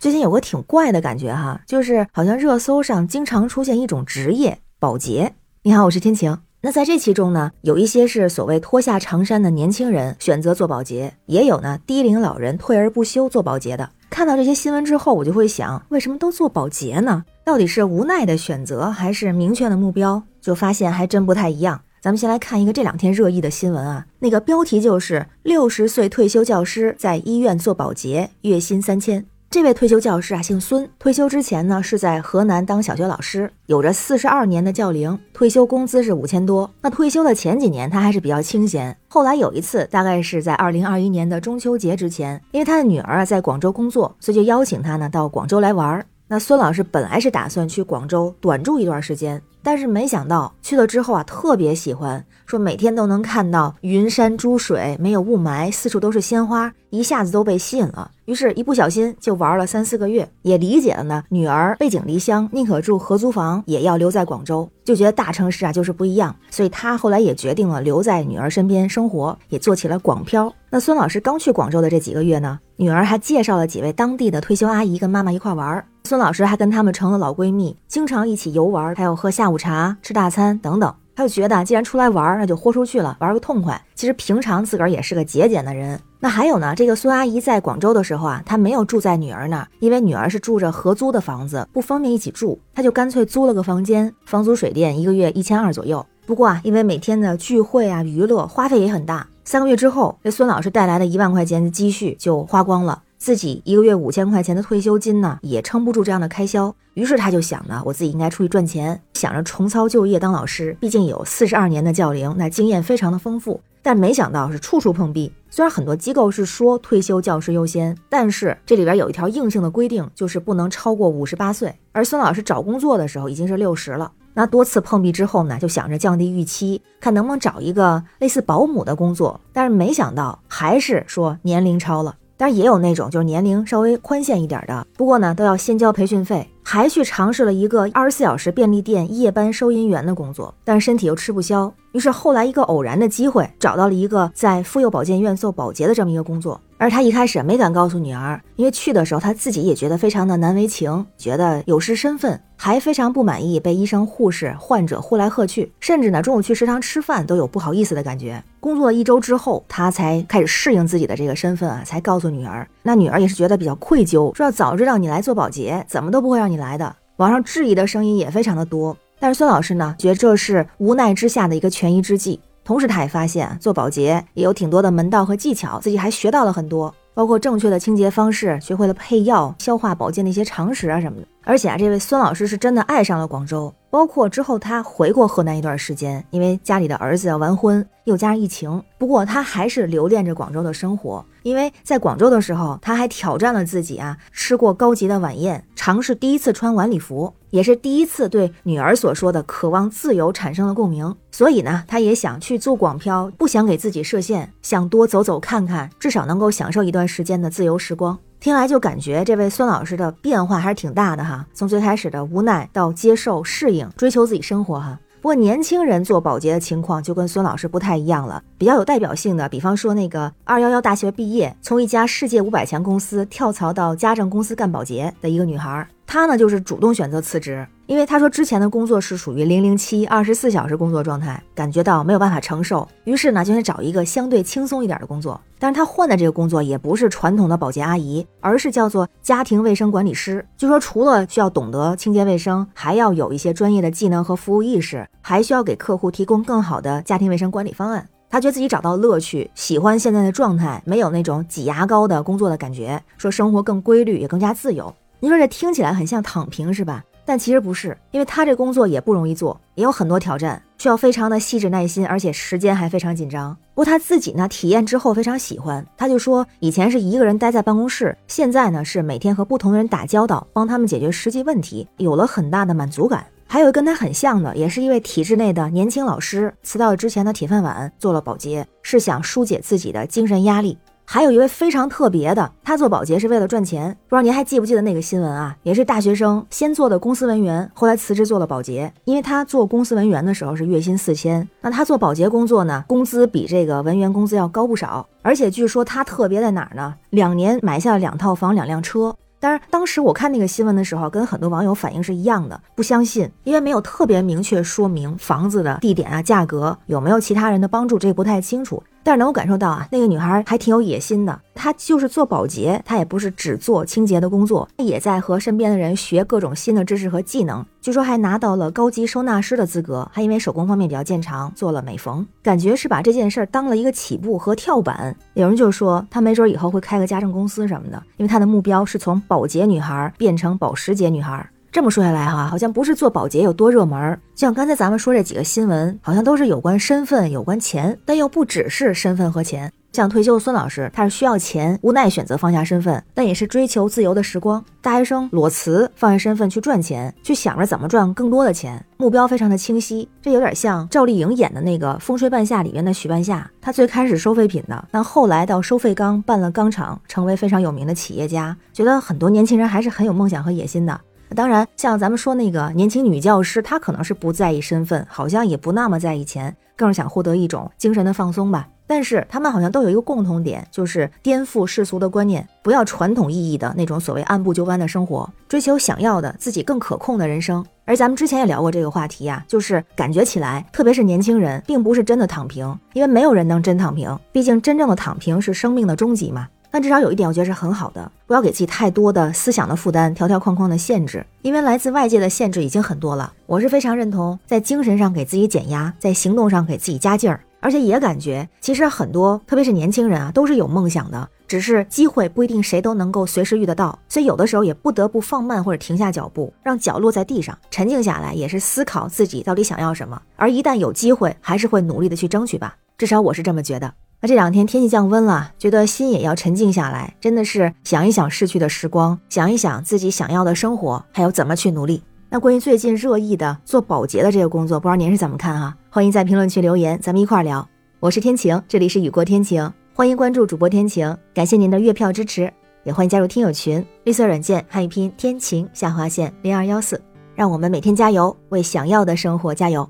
最近有个挺怪的感觉哈，就是好像热搜上经常出现一种职业保洁。你好，我是天晴。那在这其中呢，有一些是所谓脱下长衫的年轻人选择做保洁，也有呢低龄老人退而不休做保洁的。看到这些新闻之后，我就会想，为什么都做保洁呢？到底是无奈的选择，还是明确的目标？就发现还真不太一样。咱们先来看一个这两天热议的新闻啊，那个标题就是六十岁退休教师在医院做保洁，月薪三千。这位退休教师啊，姓孙。退休之前呢，是在河南当小学老师，有着四十二年的教龄，退休工资是五千多。那退休的前几年，他还是比较清闲。后来有一次，大概是在二零二一年的中秋节之前，因为他的女儿啊在广州工作，所以就邀请他呢到广州来玩。那孙老师本来是打算去广州短住一段时间。但是没想到去了之后啊，特别喜欢，说每天都能看到云山珠水，没有雾霾，四处都是鲜花，一下子都被吸引了。于是，一不小心就玩了三四个月，也理解了呢。女儿背井离乡，宁可住合租房，也要留在广州，就觉得大城市啊就是不一样。所以他后来也决定了留在女儿身边生活，也做起了广漂。那孙老师刚去广州的这几个月呢，女儿还介绍了几位当地的退休阿姨跟妈妈一块玩。孙老师还跟他们成了老闺蜜，经常一起游玩，还有喝下午茶、吃大餐等等。他就觉得，既然出来玩，那就豁出去了，玩个痛快。其实平常自个儿也是个节俭的人。那还有呢，这个孙阿姨在广州的时候啊，她没有住在女儿那儿，因为女儿是住着合租的房子，不方便一起住，她就干脆租了个房间，房租水电一个月一千二左右。不过啊，因为每天的聚会啊、娱乐花费也很大，三个月之后，这孙老师带来的一万块钱的积蓄就花光了。自己一个月五千块钱的退休金呢，也撑不住这样的开销。于是他就想呢，我自己应该出去赚钱，想着重操旧业当老师。毕竟有四十二年的教龄，那经验非常的丰富。但没想到是处处碰壁。虽然很多机构是说退休教师优先，但是这里边有一条硬性的规定，就是不能超过五十八岁。而孙老师找工作的时候已经是六十了。那多次碰壁之后呢，就想着降低预期，看能不能找一个类似保姆的工作。但是没想到还是说年龄超了。当然也有那种就是年龄稍微宽限一点的，不过呢都要先交培训费，还去尝试了一个二十四小时便利店夜班收银员的工作，但是身体又吃不消。于是后来一个偶然的机会，找到了一个在妇幼保健院做保洁的这么一个工作。而他一开始没敢告诉女儿，因为去的时候他自己也觉得非常的难为情，觉得有失身份，还非常不满意被医生、护士、患者呼来喝去，甚至呢中午去食堂吃饭都有不好意思的感觉。工作一周之后，他才开始适应自己的这个身份啊，才告诉女儿。那女儿也是觉得比较愧疚，说要早知道你来做保洁，怎么都不会让你来的。网上质疑的声音也非常的多。但是孙老师呢，觉得这是无奈之下的一个权宜之计。同时，他也发现做保洁也有挺多的门道和技巧，自己还学到了很多，包括正确的清洁方式，学会了配药、消化保健的一些常识啊什么的。而且啊，这位孙老师是真的爱上了广州。包括之后他回过河南一段时间，因为家里的儿子要完婚，又加上疫情，不过他还是留恋着广州的生活。因为在广州的时候，他还挑战了自己啊，吃过高级的晚宴，尝试第一次穿晚礼服，也是第一次对女儿所说的渴望自由产生了共鸣。所以呢，他也想去做广漂，不想给自己设限，想多走走看看，至少能够享受一段时间的自由时光。听来就感觉这位孙老师的变化还是挺大的哈，从最开始的无奈到接受、适应、追求自己生活哈。不过年轻人做保洁的情况就跟孙老师不太一样了，比较有代表性的，比方说那个二幺幺大学毕业，从一家世界五百强公司跳槽到家政公司干保洁的一个女孩。他呢，就是主动选择辞职，因为他说之前的工作是属于零零七二十四小时工作状态，感觉到没有办法承受，于是呢，就想找一个相对轻松一点的工作。但是他换的这个工作也不是传统的保洁阿姨，而是叫做家庭卫生管理师。据说除了需要懂得清洁卫生，还要有一些专业的技能和服务意识，还需要给客户提供更好的家庭卫生管理方案。他觉得自己找到乐趣，喜欢现在的状态，没有那种挤牙膏的工作的感觉，说生活更规律，也更加自由。你说这听起来很像躺平是吧？但其实不是，因为他这工作也不容易做，也有很多挑战，需要非常的细致耐心，而且时间还非常紧张。不过他自己呢，体验之后非常喜欢，他就说以前是一个人待在办公室，现在呢是每天和不同的人打交道，帮他们解决实际问题，有了很大的满足感。还有跟他很像的，也是一位体制内的年轻老师，辞掉了之前的铁饭碗，做了保洁，是想疏解自己的精神压力。还有一位非常特别的，他做保洁是为了赚钱。不知道您还记不记得那个新闻啊？也是大学生先做的公司文员，后来辞职做了保洁。因为他做公司文员的时候是月薪四千，那他做保洁工作呢，工资比这个文员工资要高不少。而且据说他特别在哪儿呢？两年买下了两套房、两辆车。当然，当时我看那个新闻的时候，跟很多网友反应是一样的，不相信，因为没有特别明确说明房子的地点啊、价格有没有其他人的帮助，这不太清楚。但是能够感受到啊，那个女孩还挺有野心的。她就是做保洁，她也不是只做清洁的工作，她也在和身边的人学各种新的知识和技能。据说还拿到了高级收纳师的资格，还因为手工方面比较见长，做了美缝。感觉是把这件事儿当了一个起步和跳板。有人就说，她没准以后会开个家政公司什么的，因为她的目标是从保洁女孩变成保时捷女孩。这么说下来哈，好像不是做保洁有多热门，像刚才咱们说这几个新闻，好像都是有关身份、有关钱，但又不只是身份和钱。像退休的孙老师，他是需要钱，无奈选择放下身份，但也是追求自由的时光。大学生裸辞，放下身份去赚钱，去想着怎么赚更多的钱，目标非常的清晰。这有点像赵丽颖演的那个《风吹半夏》里面的许半夏，她最开始收废品的，但后来到收废钢，办了钢厂，成为非常有名的企业家。觉得很多年轻人还是很有梦想和野心的。当然，像咱们说那个年轻女教师，她可能是不在意身份，好像也不那么在意钱，更是想获得一种精神的放松吧。但是他们好像都有一个共同点，就是颠覆世俗的观念，不要传统意义的那种所谓按部就班的生活，追求想要的自己更可控的人生。而咱们之前也聊过这个话题呀，就是感觉起来，特别是年轻人，并不是真的躺平，因为没有人能真躺平，毕竟真正的躺平是生命的终极嘛。但至少有一点，我觉得是很好的，不要给自己太多的思想的负担、条条框框的限制，因为来自外界的限制已经很多了。我是非常认同，在精神上给自己减压，在行动上给自己加劲儿，而且也感觉其实很多，特别是年轻人啊，都是有梦想的，只是机会不一定谁都能够随时遇得到，所以有的时候也不得不放慢或者停下脚步，让脚落在地上，沉静下来，也是思考自己到底想要什么。而一旦有机会，还是会努力的去争取吧，至少我是这么觉得。那这两天天气降温了，觉得心也要沉静下来，真的是想一想逝去的时光，想一想自己想要的生活，还有怎么去努力。那关于最近热议的做保洁的这个工作，不知道您是怎么看哈？欢迎在评论区留言，咱们一块儿聊。我是天晴，这里是雨过天晴，欢迎关注主播天晴，感谢您的月票支持，也欢迎加入听友群，绿色软件汉语拼天晴下划线零二幺四，让我们每天加油，为想要的生活加油，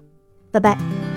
拜拜。